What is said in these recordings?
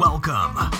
Welcome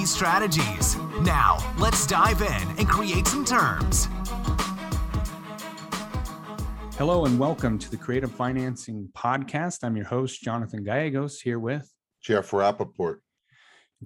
these strategies. Now, let's dive in and create some terms. Hello and welcome to the Creative Financing Podcast. I'm your host, Jonathan Gallegos, here with Jeff Rappaport.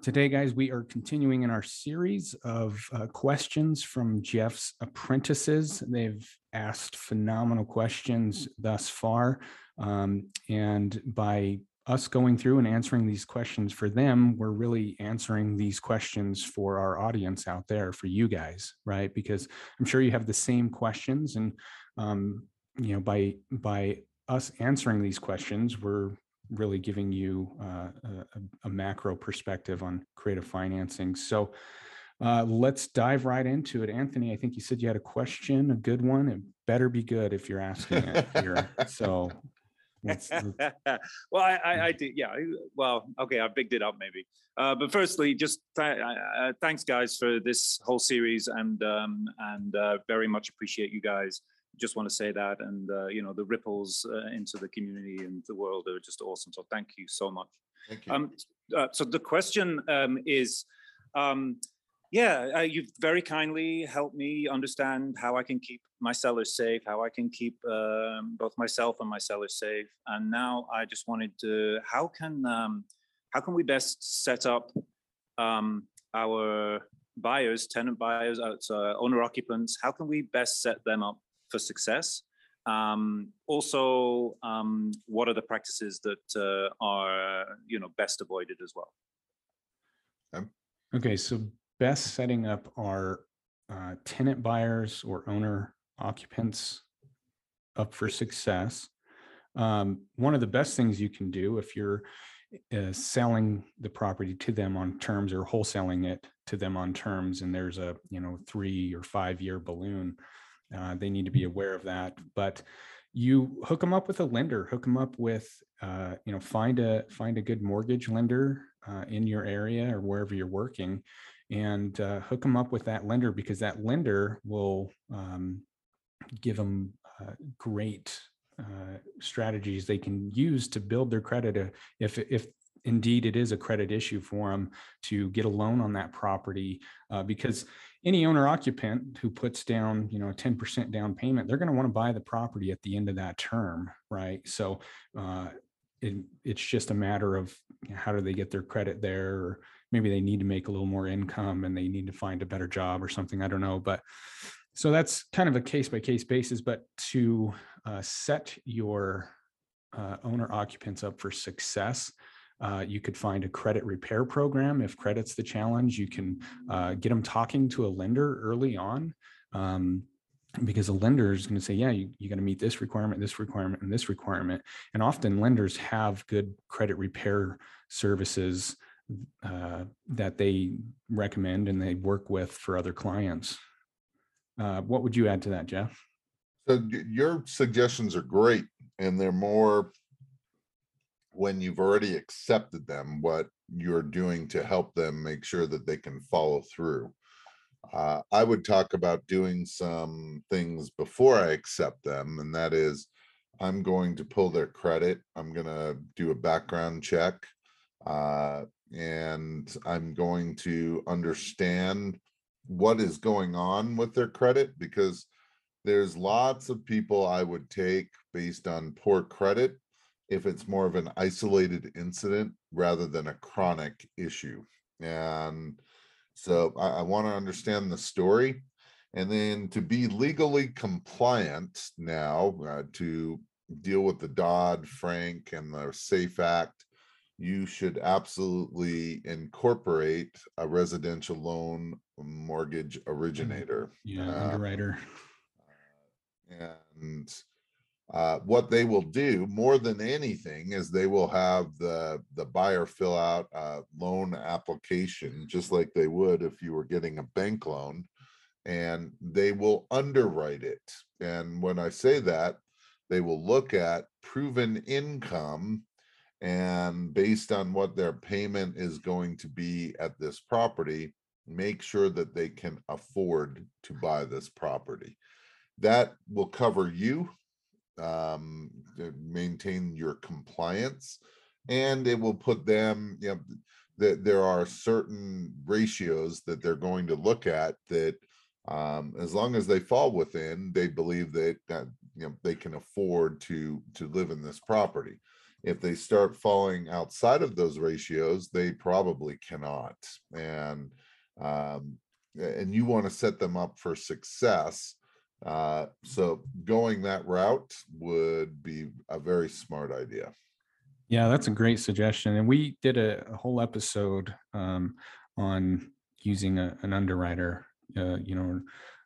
Today, guys, we are continuing in our series of uh, questions from Jeff's apprentices. They've asked phenomenal questions thus far. Um, and by us going through and answering these questions for them, we're really answering these questions for our audience out there, for you guys, right? Because I'm sure you have the same questions. And um, you know by by us answering these questions we're really giving you uh, a, a, macro perspective on creative financing so uh, let's dive right into it anthony i think you said you had a question a good one it better be good if you're asking it here so well I, I, I did yeah well okay i bigged it up maybe. Uh, but firstly just th- uh, thanks guys for this whole series and um, and uh, very much appreciate you guys. Just want to say that and uh, you know the ripples uh, into the community and the world are just awesome so thank you so much. Thank you. Um, uh, so the question um, is um, yeah uh, you've very kindly helped me understand how i can keep my sellers safe how i can keep um, both myself and my sellers safe and now i just wanted to how can um, how can we best set up um, our buyers tenant buyers uh, owner occupants how can we best set them up for success. Um, also, um, what are the practices that uh, are you know best avoided as well? Okay, so best setting up our uh, tenant buyers or owner occupants up for success. Um, one of the best things you can do if you're uh, selling the property to them on terms or wholesaling it to them on terms, and there's a you know three or five year balloon uh, they need to be aware of that. But you hook them up with a lender, hook them up with, uh, you know, find a find a good mortgage lender uh, in your area or wherever you're working, and uh, hook them up with that lender because that lender will um, give them uh, great uh, strategies they can use to build their credit if if indeed it is a credit issue for them to get a loan on that property uh, because any owner occupant who puts down you know a 10% down payment they're going to want to buy the property at the end of that term right? So uh, it, it's just a matter of how do they get their credit there? or maybe they need to make a little more income and they need to find a better job or something i don't know but so that's kind of a case by case basis but to uh, set your uh, owner occupants up for success uh, you could find a credit repair program if credit's the challenge. You can uh, get them talking to a lender early on. Um, because a lender is going to say, yeah, you, you got to meet this requirement, this requirement, and this requirement. And often lenders have good credit repair services uh, that they recommend and they work with for other clients. Uh, what would you add to that, Jeff? So your suggestions are great, and they're more when you've already accepted them, what you're doing to help them make sure that they can follow through. Uh, I would talk about doing some things before I accept them, and that is I'm going to pull their credit. I'm going to do a background check, uh, and I'm going to understand what is going on with their credit because there's lots of people I would take based on poor credit if it's more of an isolated incident rather than a chronic issue. And so I, I want to understand the story. And then to be legally compliant now uh, to deal with the Dodd Frank and the SAFE Act, you should absolutely incorporate a residential loan mortgage mm-hmm. originator. Yeah, uh, underwriter. and uh, what they will do more than anything is they will have the, the buyer fill out a loan application, just like they would if you were getting a bank loan. And they will underwrite it. And when I say that, they will look at proven income and based on what their payment is going to be at this property, make sure that they can afford to buy this property. That will cover you, um, maintain your compliance, and it will put them, you know, that there are certain ratios that they're going to look at that um, as long as they fall within, they believe that, that you know they can afford to to live in this property. If they start falling outside of those ratios, they probably cannot. And um, and you want to set them up for success. Uh, so going that route would be a very smart idea. Yeah, that's a great suggestion. And we did a, a whole episode um, on using a, an underwriter, uh, you know,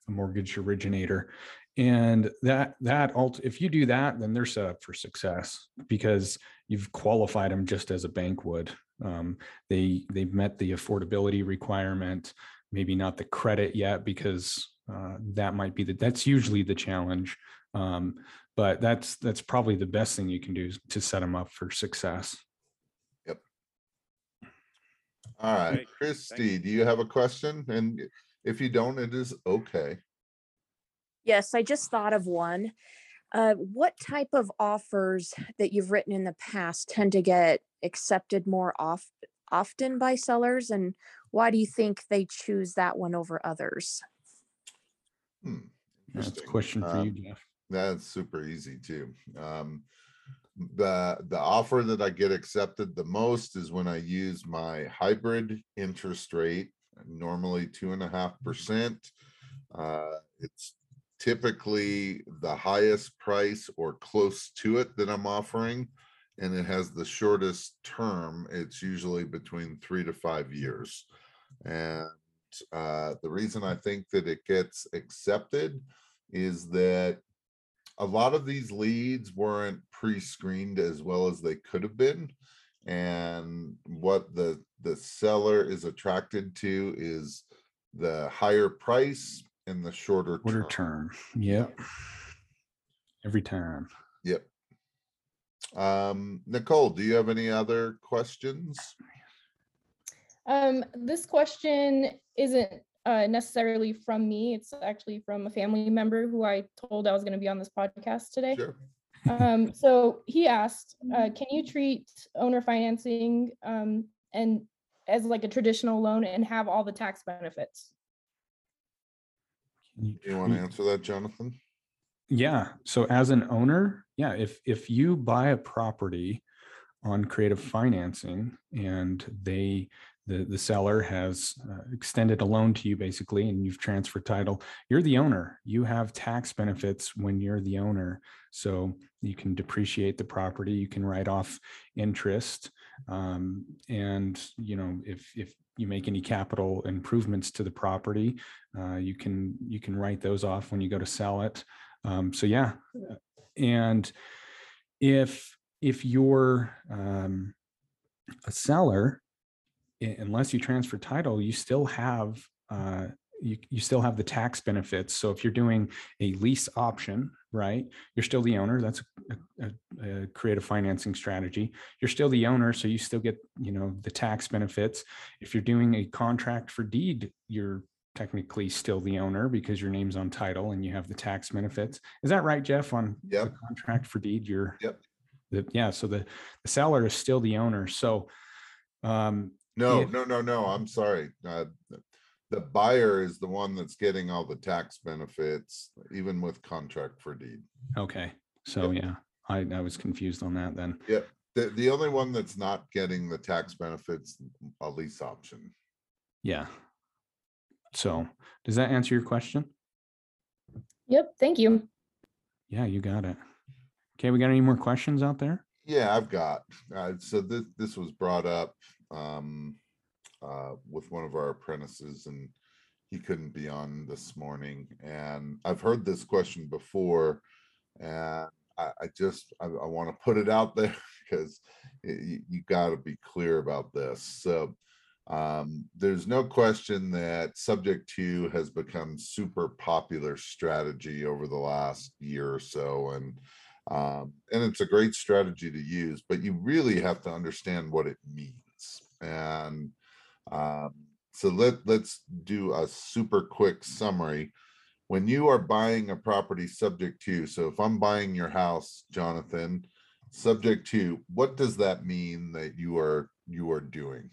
a mortgage originator. And that that ult- if you do that, then they're set up for success because you've qualified them just as a bank would. Um, they they've met the affordability requirement, maybe not the credit yet because uh, that might be the that's usually the challenge. Um, but that's that's probably the best thing you can do to set them up for success. Yep all right, Great, thank Christy, do you have a question? And if you don't, it is okay. Yes, I just thought of one. Uh, what type of offers that you've written in the past tend to get accepted more off, often by sellers? And why do you think they choose that one over others? Hmm, That's a interesting. question for you, Um, Jeff. That's super easy too. Um, the, the offer that I get accepted the most is when I use my hybrid interest rate, normally two and a half percent. Uh, it's typically the highest price or close to it that I'm offering. And it has the shortest term. It's usually between three to five years. And uh, the reason I think that it gets accepted is that a lot of these leads weren't pre-screened as well as they could have been. And what the, the seller is attracted to is the higher price and the shorter Order term. term. Yep. Every time. Yep. Um, Nicole, do you have any other questions? Um, this question isn't uh, necessarily from me. It's actually from a family member who I told I was going to be on this podcast today. Sure. Um, so he asked, uh, can you treat owner financing um, and as like a traditional loan and have all the tax benefits? You want to answer that, Jonathan? Yeah. So as an owner, yeah, if if you buy a property on creative financing and they the the seller has uh, extended a loan to you basically and you've transferred title, you're the owner. You have tax benefits when you're the owner. So you can depreciate the property, you can write off interest. Um, and you know, if if you make any capital improvements to the property, uh, you can you can write those off when you go to sell it. Um, so yeah, uh, and if if you're um, a seller, unless you transfer title, you still have uh, you you still have the tax benefits. So if you're doing a lease option, right, you're still the owner. That's a, a, a creative financing strategy. You're still the owner, so you still get you know the tax benefits. If you're doing a contract for deed, you're technically still the owner because your name's on title and you have the tax benefits. Is that right, Jeff? On the Yep. contract for deed, you're Yep. the, yeah, so the, the seller is still the owner. So um, No, If- no, no, no, I'm sorry. Uh, the- The buyer is the one that's getting all the tax benefits, even with contract for deed. okay, so yeah, I, I was confused on that then. Yeah. The, the only one that's not getting the tax benefits, a lease option. Yeah. So does that answer your question? Yep, thank you. Yeah, you got it. Okay, we got any more questions out there? Yeah, I've got, uh, so this, this was brought up, um, uh, with one of our apprentices and he couldn't be on this morning and I've heard this question before. And I, I just, I, I want to put it out there because you, you got to be clear about this. So um, there's no question that subject to has become super popular strategy over the last year or so. And, um, and it's a great strategy to use, but you really have to understand what it means. And, um, so let, let's do a super quick summary. When you are buying a property subject to, so if I'm buying your house, Jonathan, subject to, what does that mean that you are, you are doing?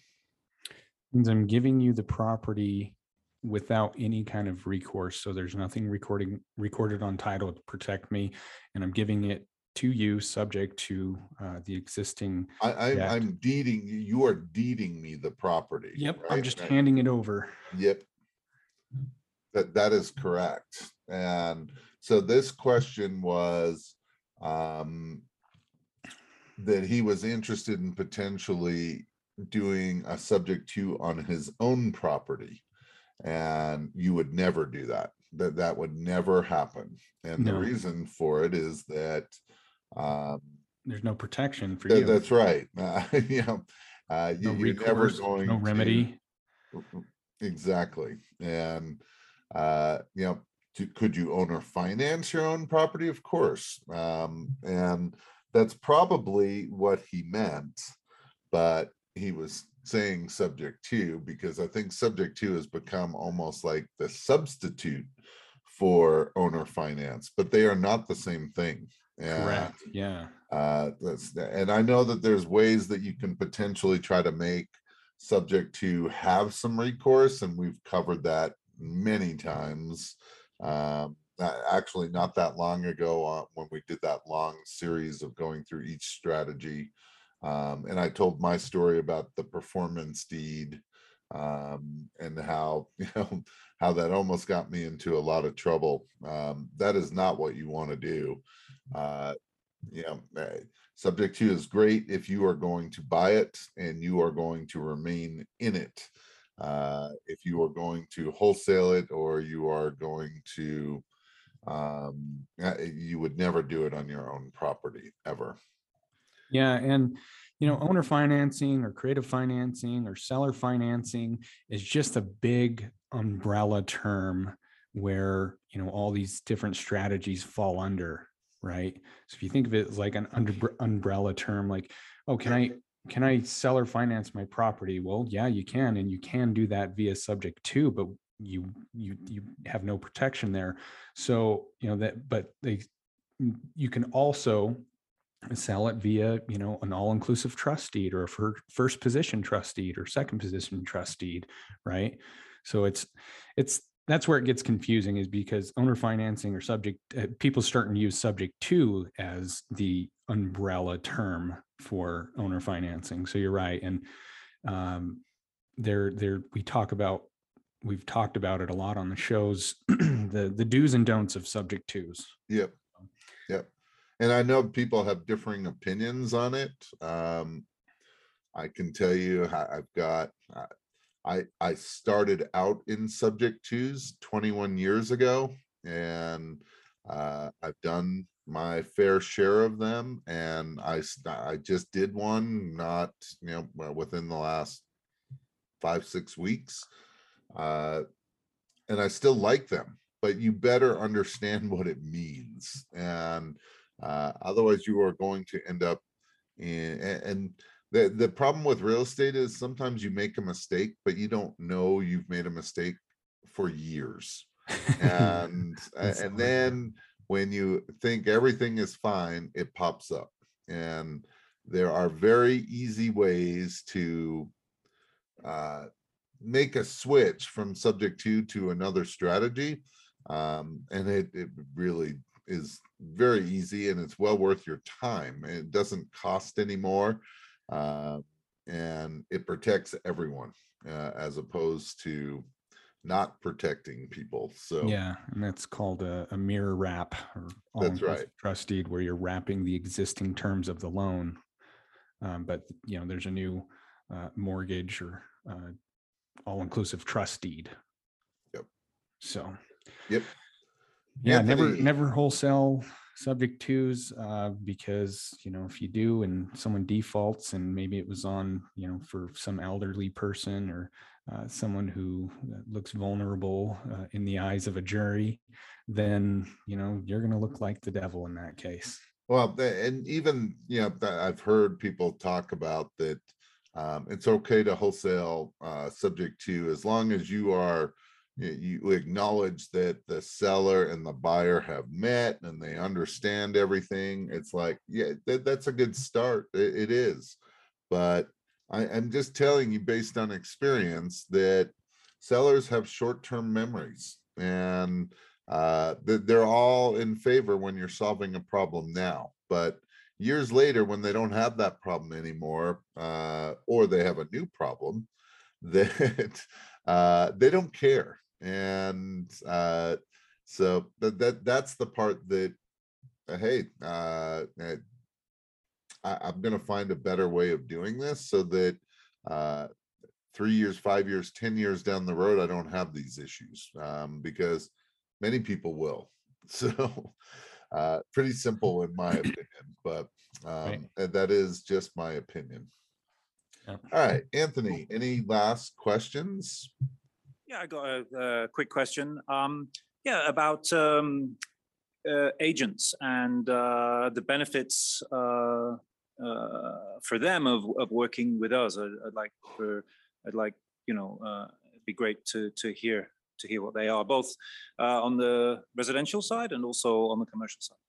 means I'm giving you the property without any kind of recourse. So there's nothing recording, recorded on title to protect me. And I'm giving it to you, subject to uh, the existing. I, I, i'm deeding, you are deeding me the property. Yep, I'm right? just And- handing it over. Yep. That, that is correct. And so this question was, um, that he was interested in potentially doing a subject to on his own property. And you would never do that, that, that would never happen. And the No. reason for it is that, um, There's no protection for Tha- you. That's right. Uh, you know, uh, you, No you're never recourse, going no to- remedy. Exactly. And, uh, you know, to, could you own or finance your own property? Of course. Um, and that's probably what he meant, but he was saying subject to, because I think subject to has become almost like the substitute for owner finance, but they are not the same thing. And, Correct. Yeah. uh, that's, and I know that there's ways that you can potentially try to make subject to have some recourse, and we've covered that many times. Um, actually, not that long ago, uh, when we did that long series of going through each strategy. Um, and I told my story about the performance deed um, and how, you know, how that almost got me into a lot of trouble. Um, that is not what you want to do. Uh, you know, uh, subject to is great if you are going to buy it and you are going to remain in it. Uh, if you are going to wholesale it or you are going to, um, uh, you would never do it on your own property ever. Yeah, and you know, mm-hmm. owner financing or creative financing or seller financing is just a big umbrella term where, you know, all these different strategies fall under, right? So if you think of it as like an under, umbrella term, like, oh, can I can I seller finance my property? Well, yeah, you can, and you can do that via subject to, but you you you have no protection there. So, you know, that but they you can also sell it via you know an all-inclusive trust deed or a fir- first position trust deed or second position trust deed right so it's it's that's where it gets confusing is because owner financing or subject uh, people starting to use subject to as the umbrella term for owner financing so you're right and um there there we talk about we've talked about it a lot on the shows the the do's and don'ts of subject twos Yep. Yep. And I know people have differing opinions on it. Um, I can tell you, I've got, uh, I, I started out in subject twos 21 years ago and, uh, I've done my fair share of them and I, I just did one, not, you know, within the last five, six weeks. Uh, and I still like them, but you better understand what it means. And uh, otherwise, you are going to end up in, and the, the problem with real estate is sometimes you make a mistake, but you don't know you've made a mistake for years. And, and hard. then when you think everything is fine, it pops up. And there are very easy ways to uh, make a switch from subject to to another strategy. Um, and it, it really is very easy and it's well worth your time. It doesn't cost any more. Uh, and it protects everyone uh, as opposed to not protecting people. So Yeah, and that's called a, a mirror wrap or That's right. trust deed where you're wrapping the existing terms of the loan. Um, but you know, there's a new uh, mortgage or uh, all-inclusive trust deed. Yep. So. Yep. Yeah, never never wholesale subject twos, uh, because, you know, if you do and someone defaults and maybe it was on, you know, for some elderly person or uh, someone who uh, looks vulnerable uh, in the eyes of a jury, then, you know, you're going to look like the devil in that case. Well, and even, you know, I've heard people talk about that. Um, it's okay to wholesale, uh, subject to, as long as you are. You, acknowledge that the seller and the buyer have met and they understand everything. It's like, yeah, that, that's a good start. It, it is. But I, I'm just telling you based on experience that sellers have short-term memories and uh, they're all in favor when you're solving a problem now. But years later, when they don't have that problem anymore, uh, or they have a new problem, that uh, they don't care. And uh, so that, that that's the part that, uh, hey, uh, I, I'm gonna find a better way of doing this so that uh, three years, five years, ten years down the road, I don't have these issues um, because many people will. So uh, pretty simple in my opinion, but um, and that is just my opinion. Yep. All right, Anthony, any last questions? Yeah, I got a, a quick question. Um, yeah, about um, uh, agents and uh, the benefits uh, uh, for them of, of working with us. I'd, I'd like for, I'd like you know, uh, it'd be great to to hear to hear what they are, both uh, on the residential side and also on the commercial side.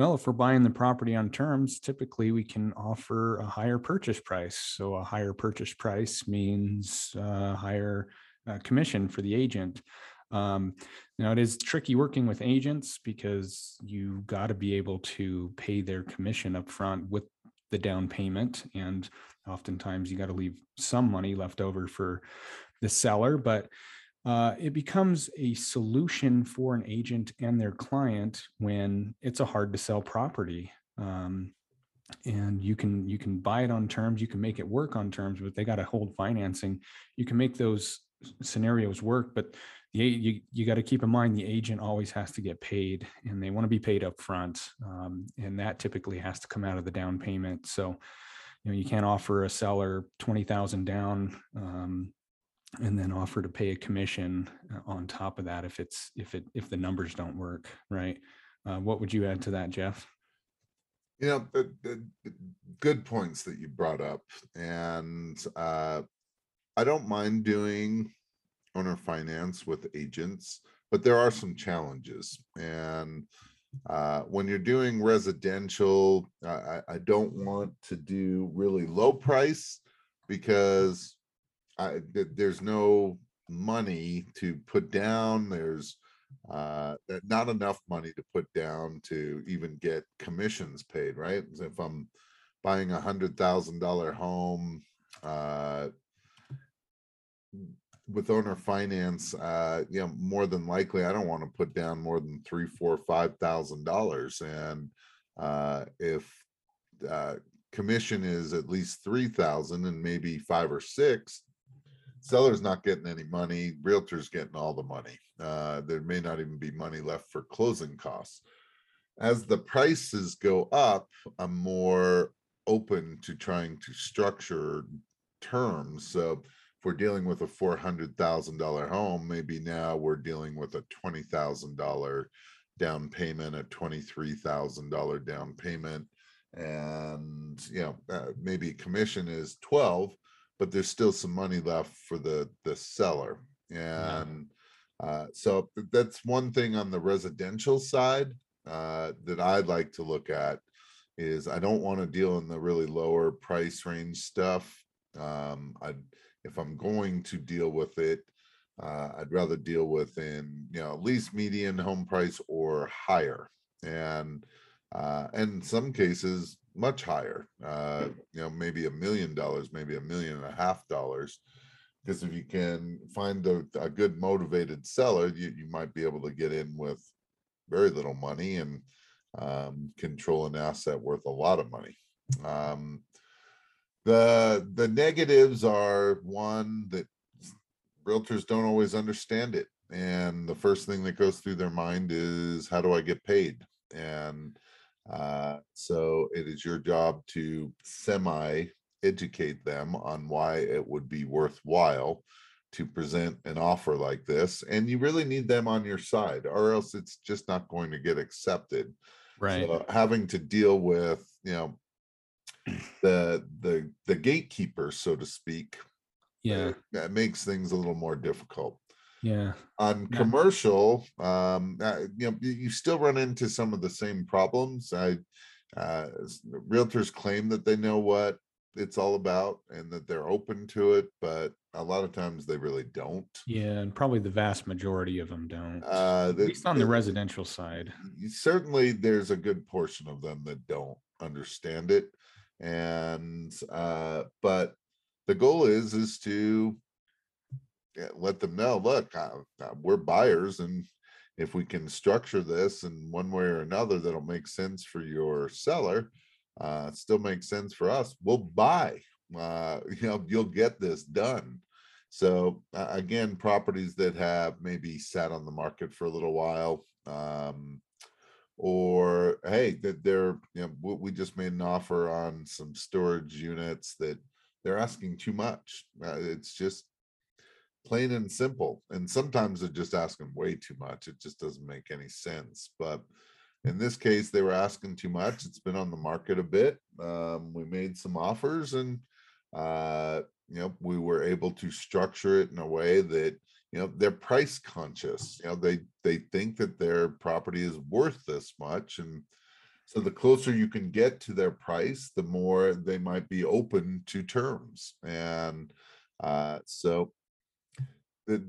Well, if we're buying the property on terms, typically we can offer a higher purchase price. So a higher purchase price means uh, higher uh, commission for the agent. Um, now it is tricky working with agents because you got to be able to pay their commission up front with the down payment, and oftentimes you got to leave some money left over for the seller. But uh, it becomes a solution for an agent and their client when it's a hard to sell property. Um, and you can you can buy it on terms, you can make it work on terms, but they got to hold financing. You can make those scenarios work, but the, you you got to keep in mind the agent always has to get paid, and they want to be paid up front, um, and that typically has to come out of the down payment. So, you know, you can't offer a seller twenty thousand down. Um, and then offer to pay a commission uh, on top of that if it's if it if the numbers don't work right uh, what would you add to that jeff You know, the, the, good points that you brought up, and uh, I don't mind doing owner finance with agents, but there are some challenges. And uh, when you're doing residential, I I don't want to do really low price because I, th- there's no money to put down. There's uh, not enough money to put down to even get commissions paid, right? If I'm buying a hundred thousand dollar home, uh, with owner finance, uh, you know, more than likely, I don't want to put down more than three, four, five thousand dollars. And, uh, if, uh, commission is at least three thousand and maybe five or six, seller's not getting any money, realtor's getting all the money. Uh, there may not even be money left for closing costs. As the prices go up, I'm more open to trying to structure terms. So if we're dealing with a four hundred thousand dollar home, maybe now we're dealing with a twenty thousand dollar down payment, a twenty-three thousand dollar down payment. And, you know, uh, maybe commission is twelve, but there's still some money left for the, the seller. And uh, so that's one thing on the residential side uh, that I'd like to look at is I don't want to deal in the really lower price range stuff. Um, I, if I'm going to deal with it, uh, I'd rather deal with in, you know, at least median home price or higher. And, uh, and in some cases, much higher, uh, you know, maybe a million dollars, maybe a million and a half dollars. Because if you can find a, a good motivated seller, you, you might be able to get in with very little money and um, control an asset worth a lot of money. Um, the the negatives are one that realtors don't always understand it, and the first thing that goes through their mind is how do I get paid? And uh, so it is your job to semi educate them on why it would be worthwhile to present an offer like this. And you really need them on your side, or else it's just not going to get accepted. Right. So having to deal with, you know, the the the gatekeepers, so to speak, Yeah. that makes things a little more difficult Yeah. on Yeah. commercial um uh, you know you still run into some of the same problems i uh realtors claim that they know what it's all about and that they're open to it but a lot of times they really don't Yeah. And probably the vast majority of them don't. uh At the- least on the the- residential side. certainly there's a good portion of them that don't understand it and uh but the goal is is to yeah, let them know look uh, uh, we're buyers and if we can structure this in one way or another that'll make sense for your seller uh still makes sense for us we'll buy. Uh you know you'll get this done. So uh, again properties that have maybe sat on the market for a little while um or hey that they're you know we, we just made an offer on some storage units that they're asking too much. Uh, it's just plain and simple and sometimes they're just asking way too much it just doesn't make any sense but in this case they were asking too much it's been on the market a bit um, we made some offers and uh you know we were able to structure it in a way that you know they're price conscious you know they they think that their property is worth this much and so the closer you can get to their price the more they might be open to terms and uh so that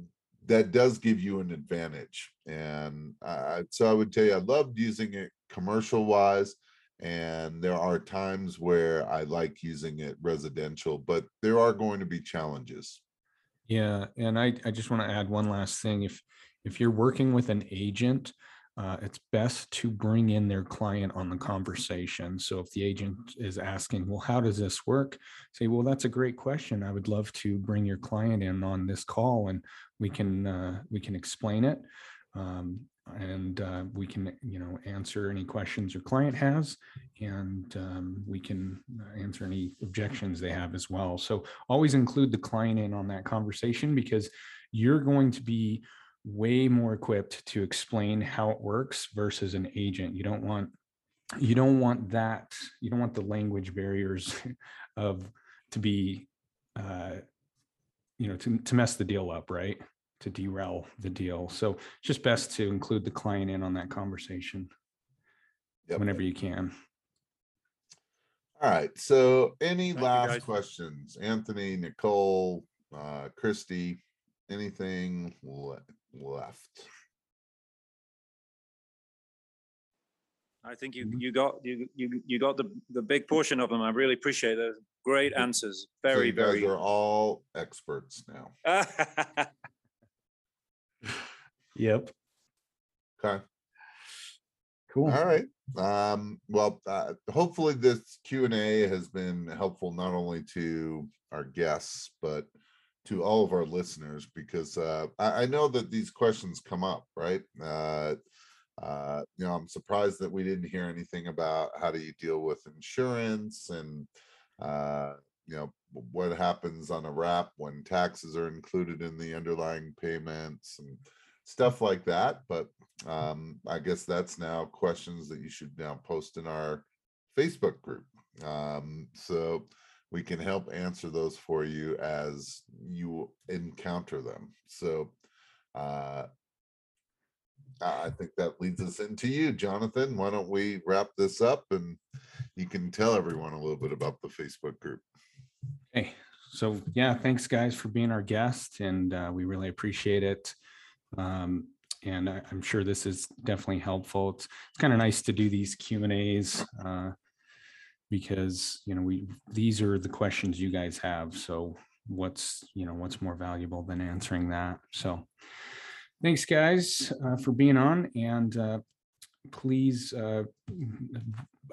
that does give you an advantage and so i would tell you i loved using it commercial wise and there are times where i like using it residential but there are going to be challenges Yeah, and I, I just want to add one last thing. If, if you're working with an agent, uh, it's best to bring in their client on the conversation. So if the agent is asking, well, how does this work? Say, well, that's a great question. I would love to bring your client in on this call and we can, uh, we can explain it. Um, and uh, we can, you know, answer any questions your client has, and um, we can uh, answer any objections they have as well. So always include the client in on that conversation because you're going to be way more equipped to explain how it works versus an agent. You don't want you don't want that you don't want the language barriers of to be uh you know to, to mess the deal up right? To derail the deal. So it's just best to include the client in on that conversation Yep. whenever you can. All right so any Thank last questions? Anthony nicole uh christy anything? Le- left I think you you got you you you got the the big portion of them. I really appreciate those great answers. So Very you guys very. are all experts now yep okay cool All right. Um, well, uh, hopefully this Q and A has been helpful not only to our guests, but to all of our listeners, because uh, I, I know that these questions come up, right? Uh, uh, you know, I'm surprised that we didn't hear anything about how do you deal with insurance and, uh, you know, what happens on a wrap when taxes are included in the underlying payments and stuff like that. But um, I guess that's now questions that you should now post in our Facebook group. Um, so we can help answer those for you as you encounter them. So uh, I think that leads us into you, Jonathan. Why don't we wrap this up and you can tell everyone a little bit about the Facebook group. Hey, so yeah, thanks guys for being our guest and uh, we really appreciate it. Um, and I, I'm sure this is definitely helpful. It's, it's kind of nice to do these Q and As uh, because, you know, we, these are the questions you guys have. So what's, you know, what's more valuable than answering that? So thanks guys uh, for being on and uh, please uh,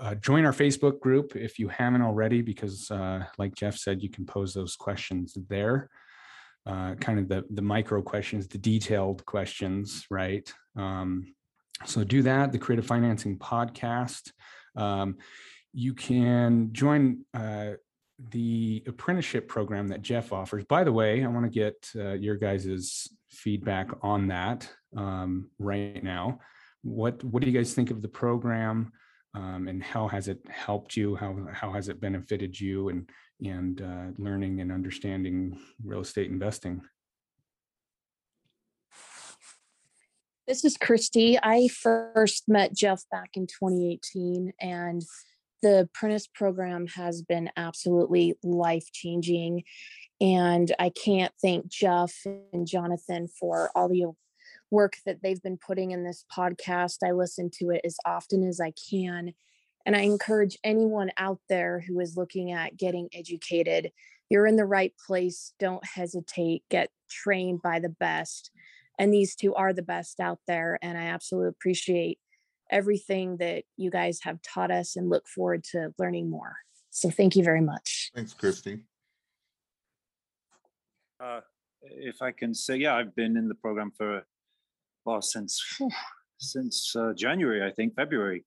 uh, join our Facebook group if you haven't already, because uh, like Jeff said, you can pose those questions there. Uh, kind of the the micro questions, the detailed questions, right? Um, so do that, the Creative Financing Podcast. Um, you can join uh, the apprenticeship program that Jeff offers. By the way, I want to get uh, your guys' feedback on that um, right now. What What do you guys think of the program, um, and how has it helped you? How How has it benefited you and and uh, learning and understanding real estate investing? This is Christy. I first met Jeff back in 2018, and the apprentice program has been absolutely life changing. And I can't thank Jeff and Jonathan for all the work that they've been putting in this podcast. I listen to it as often as I can. And I encourage anyone out there who is looking at getting educated, you're in the right place. Don't hesitate, get trained by the best. And these two are the best out there. And I absolutely appreciate everything that you guys have taught us and look forward to learning more. So thank you very much. Thanks, Christy. Uh, if I can say, yeah, I've been in the program for well since since uh, January, I think February.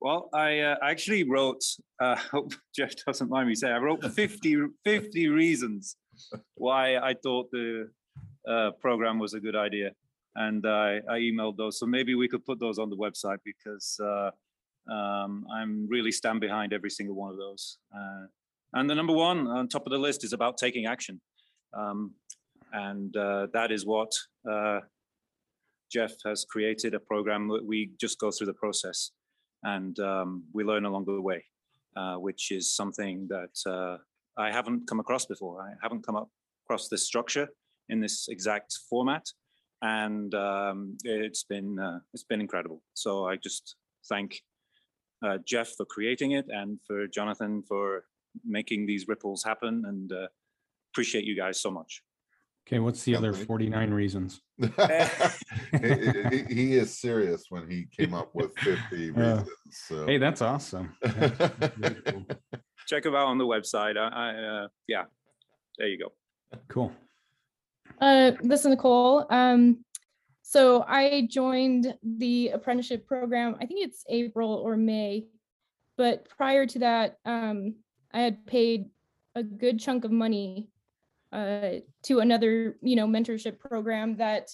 Well, I uh, actually wrote. Uh, hope Jeff doesn't mind me saying I wrote 50, 50 reasons why I thought the uh, program was a good idea, and I, I emailed those. So maybe we could put those on the website because uh, um, I'm really stand behind every single one of those. Uh, and the number one on top of the list is about taking action. Um, and uh, that is what uh, Jeff has created a program that we just go through the process and um, we learn along the way, uh, which is something that uh, I haven't come across before. I haven't come across this structure in this exact format, and um, it's been uh, it's been incredible. So I just thank uh, Jeff for creating it and for Jonathan for making these ripples happen, and uh, appreciate you guys so much. Okay, what's the other 49 reasons? he, he- he is serious when he came up with 50 Uh, reasons. So. Hey, that's awesome. That's. Check them out on the website. I, I uh, yeah, there you go. Cool. Uh, this is Nicole. Um, so I joined the apprenticeship program. I think it's April or May, but prior to that, um, I had paid a good chunk of money uh, to another, you know, mentorship program that,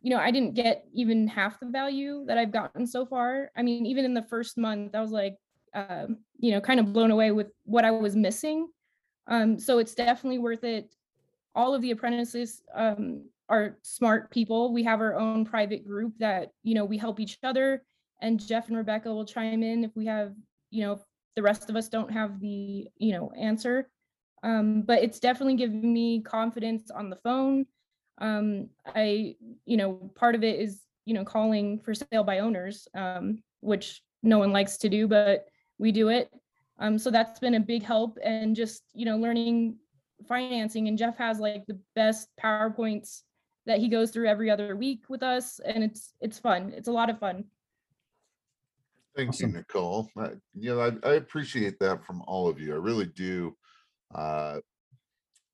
you know, I didn't get even half the value that I've gotten so far. I mean, even in the first month, I was like, um, you know, kind of blown away with what I was missing. Um, so it's definitely worth it all of the apprentices um, are smart people. We have our own private group that, you know, we help each other. And Jeff and Rebecca will chime in if we have, you know, the rest of us don't have the, you know, answer. Um, but it's definitely given me confidence on the phone. Um, I, you know, part of it is, you know, calling for sale by owners, um, which no one likes to do, but we do it. Um, so that's been a big help and just, you know, learning financing and Jeff has like the best PowerPoints that he goes through every other week with us and it's it's fun. It's a lot of fun. Thank you, Awesome. Nicole. I- You know, I, I appreciate that from all of you. I really do. Uh,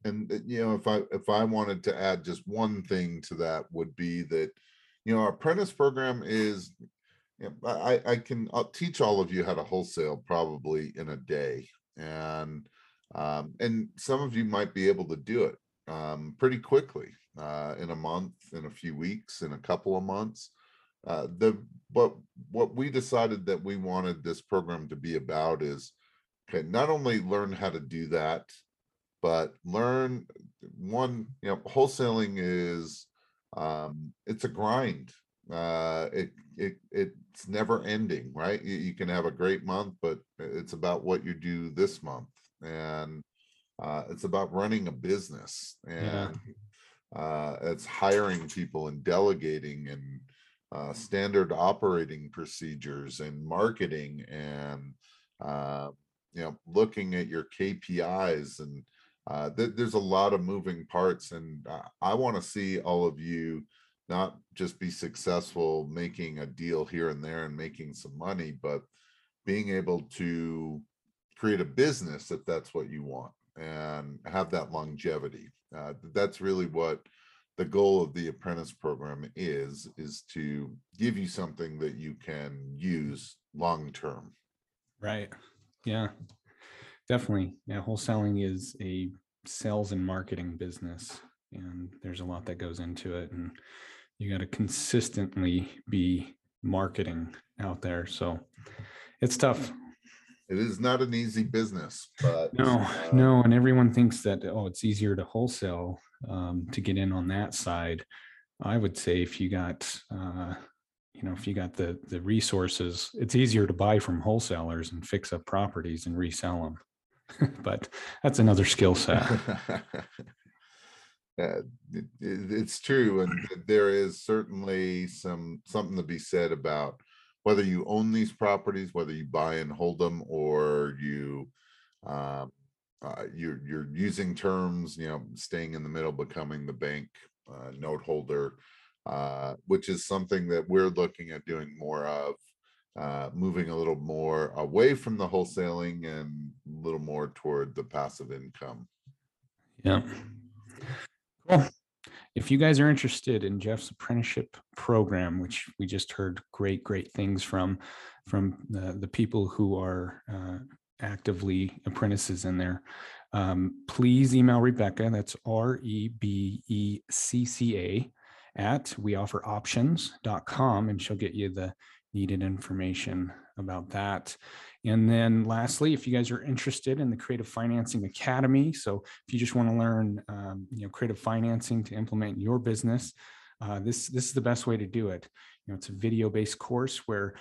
And, uh, you know, if I, if I wanted to add just one thing to that would be that, you know, our apprentice program is, you know, I, I- I can, I'll teach all of you how to wholesale probably in a day. And, um, and some of you might be able to do it, um, pretty quickly, uh, in a month, in a few weeks, in a couple of months. Uh, the what what we decided that we wanted this program to be about is okay not only learn how to do that but learn one you know wholesaling is um it's a grind. Uh it it it's never ending right? You, you can have a great month but it's about what you do this month and uh it's about running a business Yeah. and uh it's hiring people and delegating and uh, standard operating procedures and marketing and uh, you know looking at your KPIs and uh, th- there's a lot of moving parts and uh, I want to see all of you not just be successful making a deal here and there and making some money, but being able to create a business if that's what you want and have that longevity. Uh, that's really what the goal of the apprentice program is, is to give you something that you can use long-term. Right. Yeah. Definitely. Yeah. Wholesaling is a sales and marketing business, and there's a lot that goes into it. And you got to consistently be marketing out there. So it's tough. It is not an easy business, but. No, uh, no. And everyone thinks that, oh, it's easier to wholesale um, to get in on that side. I would say if you got, uh, you know, if you got the the resources, it's easier to buy from wholesalers and fix up properties and resell them. but that's another skill set. Yeah, it, it- it's true, and there is certainly some, something to be said about whether you own these properties, whether you buy and hold them, or you um, uh, you're, you're using terms, you know, staying in the middle, becoming the bank uh, note holder, uh, which is something that we're looking at doing more of, uh, moving a little more away from the wholesaling and a little more toward the passive income. Yeah. Cool. If you guys are interested in Jeff's apprenticeship program, which we just heard great, great things from, from the, the people who are uh, actively apprentices in there, um, please email Rebecca. That's R E B E C C A at weofferoptions.com and she'll get you the needed information about that. And then lastly, if you guys are interested in the Creative Financing Academy, so if you just want to learn, um, you know, creative financing to implement your business, uh, this this is the best way to do it. You know, it's a video-based course where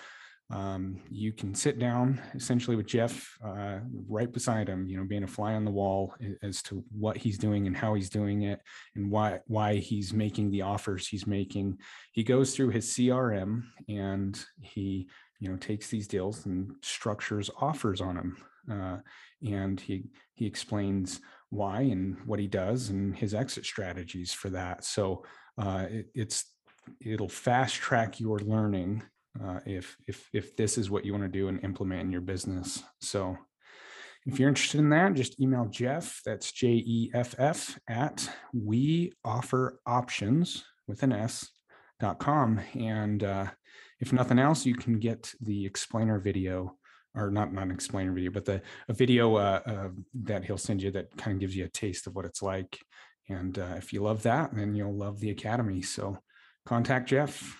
um, you can sit down essentially with Jeff uh, right beside him, you know, being a fly on the wall as to what he's doing and how he's doing it and why why he's making the offers he's making. He goes through his CRM and he you know takes these deals and structures offers on them uh, and he he explains why and what he does and his exit strategies for that. So uh, it, it's it'll fast track your learning uh, if if if this is what you want to do and implement in your business. So if you're interested in that just email jeff that's j-e-f-f at we offer options with an s dot com and uh, if nothing else, you can get the explainer video or not, not an explainer video, but the, a video uh, uh, that he'll send you that kind of gives you a taste of what it's like. And uh, if you love that, then you'll love the Academy. So contact Jeff.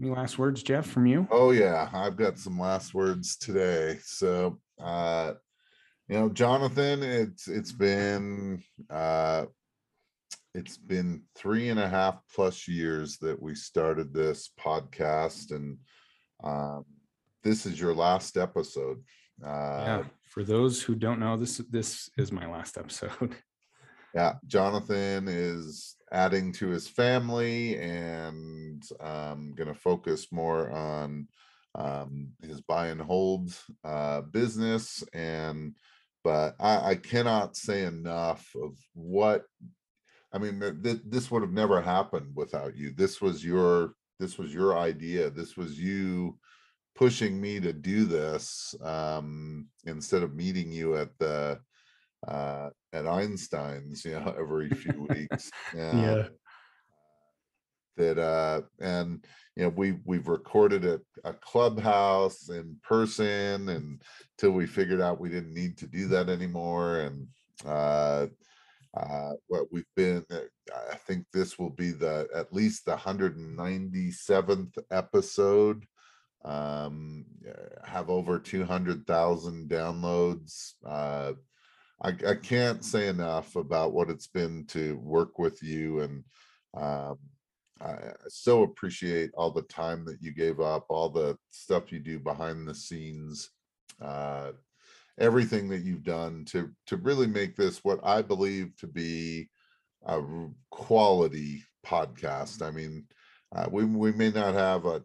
Any last words, Jeff, from you? Oh yeah, I've got some last words today. So uh you know, Jonathan, it's it's been uh it's been three and a half plus years that we started this podcast and um this is your last episode. Uh yeah. For those who don't know, this this is my last episode. yeah, Jonathan is adding to his family and um gonna focus more on um his buy and hold uh business and but I, I cannot say enough of what I mean th- th- this would have never happened without you. This was your this was your idea. This was you pushing me to do this um instead of meeting you at the uh at Einstein's, you know, every few weeks. Yeah. That uh and you know we we've recorded at a clubhouse in person and till we figured out we didn't need to do that anymore and uh uh what we've been uh, I think this will be the at least the 197th episode. Um have over 200,000 downloads. Uh I, I can't say enough about what it's been to work with you and um, I so appreciate all the time that you gave up, all the stuff you do behind the scenes, uh, everything that you've done to to really make this what I believe to be a quality podcast. I mean, uh, we we may not have a,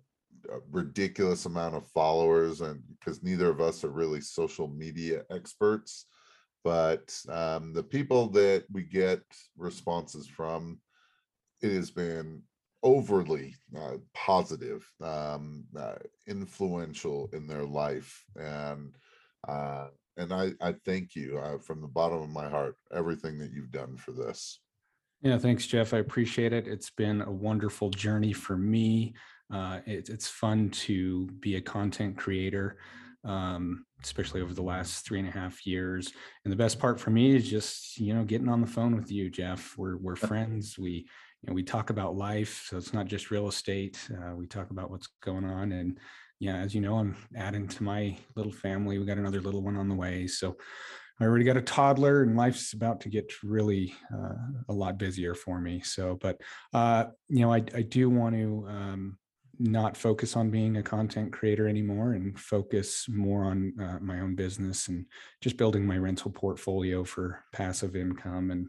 a ridiculous amount of followers, and because neither of us are really social media experts, but um, the people that we get responses from, it has been overly uh, positive, um, uh, influential in their life, and uh, and I I thank you uh, from the bottom of my heart everything that you've done for this. Yeah, thanks, Jeff. I appreciate it. It's been a wonderful journey for me. Uh, it, it's fun to be a content creator, um, especially over the last three and a half years. And the best part for me is just you know getting on the phone with you, Jeff. We're we're friends. We you know we talk about life, so it's not just real estate. Uh, we talk about what's going on, and yeah, as you know, I'm adding to my little family. We got another little one on the way, so I already got a toddler and life's about to get really uh, a lot busier for me. So, but, uh, you know, I, I do want to um, not focus on being a content creator anymore and focus more on uh, my own business and just building my rental portfolio for passive income. And,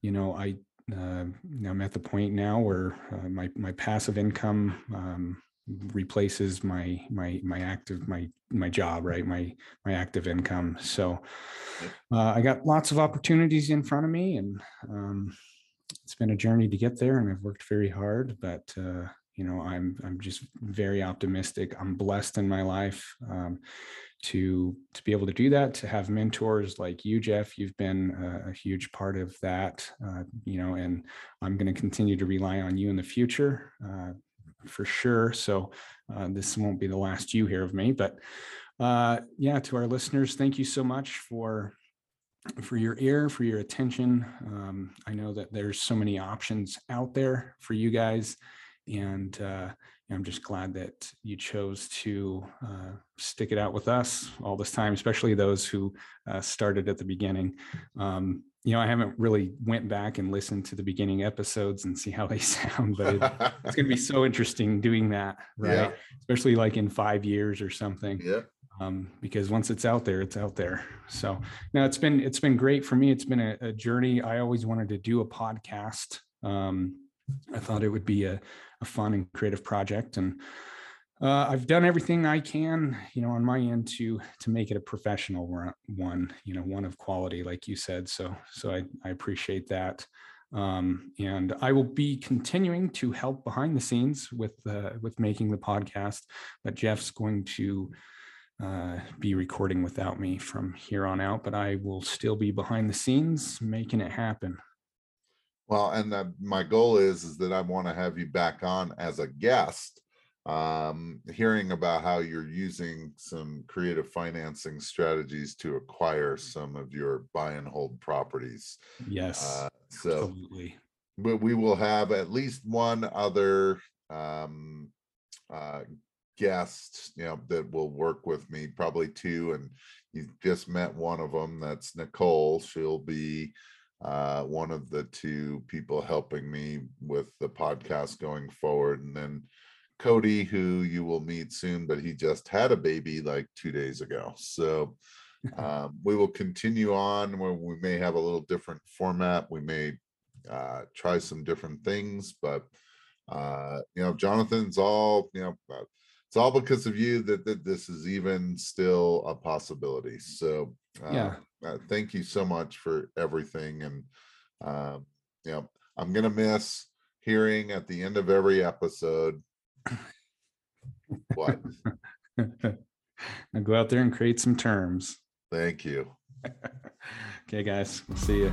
you know, I, uh, I'm at the point now where uh, my, my passive income um, replaces my my my active my my job right? My my active income. So uh, i got lots of opportunities in front of me and um, it's been a journey to get there and i've worked very hard but uh, you know i'm i'm just very optimistic. I'm blessed in my life um, to to be able to do that to have mentors like you jeff. You've been a, a huge part of that uh, you know and i'm going to continue to rely on you in the future uh, for sure. So uh, this won't be the last you hear of me, but uh, yeah, to our listeners, thank you so much for for your ear, for your attention. Um, I know that there's so many options out there for you guys, and uh, I'm just glad that you chose to uh, stick it out with us all this time, especially those who uh, started at the beginning. Um, you know, I haven't really went back and listened to the beginning episodes and see how they sound, but it, it's going to be so interesting doing that, right? Yeah. Especially like in five years or something. Yeah. Um, because once it's out there, it's out there. So now it's been it's been great for me. It's been a, a journey. I always wanted to do a podcast. Um, I thought it would be a, a fun and creative project, and uh, I've done everything I can, you know, on my end to to make it a professional one, you know, one of quality, like you said. So so I, I appreciate that, um, and I will be continuing to help behind the scenes with uh, with making the podcast. But Jeff's going to uh, be recording without me from here on out, but I will still be behind the scenes making it happen. Well, and uh, my goal is is that I want to have you back on as a guest um, hearing about how you're using some creative financing strategies to acquire some of your buy and hold properties. Yes. Uh, so absolutely. But we will have at least one other um, uh, guest, you know, that will work with me, probably two. And you just met one of them. That's Nicole. She'll be uh, one of the two people helping me with the podcast going forward. And then Cody, who you will meet soon, but he just had a baby like two days ago. So um, we will continue on where we may have a little different format. We may uh, try some different things, but uh, you know, Jonathan's all you know. Uh, it's all because of you that, that this is even still a possibility. So uh, yeah, uh, thank you so much for everything. And uh, you know, I'm gonna miss hearing at the end of every episode what? now go out there and create some terms. Thank you. okay, guys, we'll see you.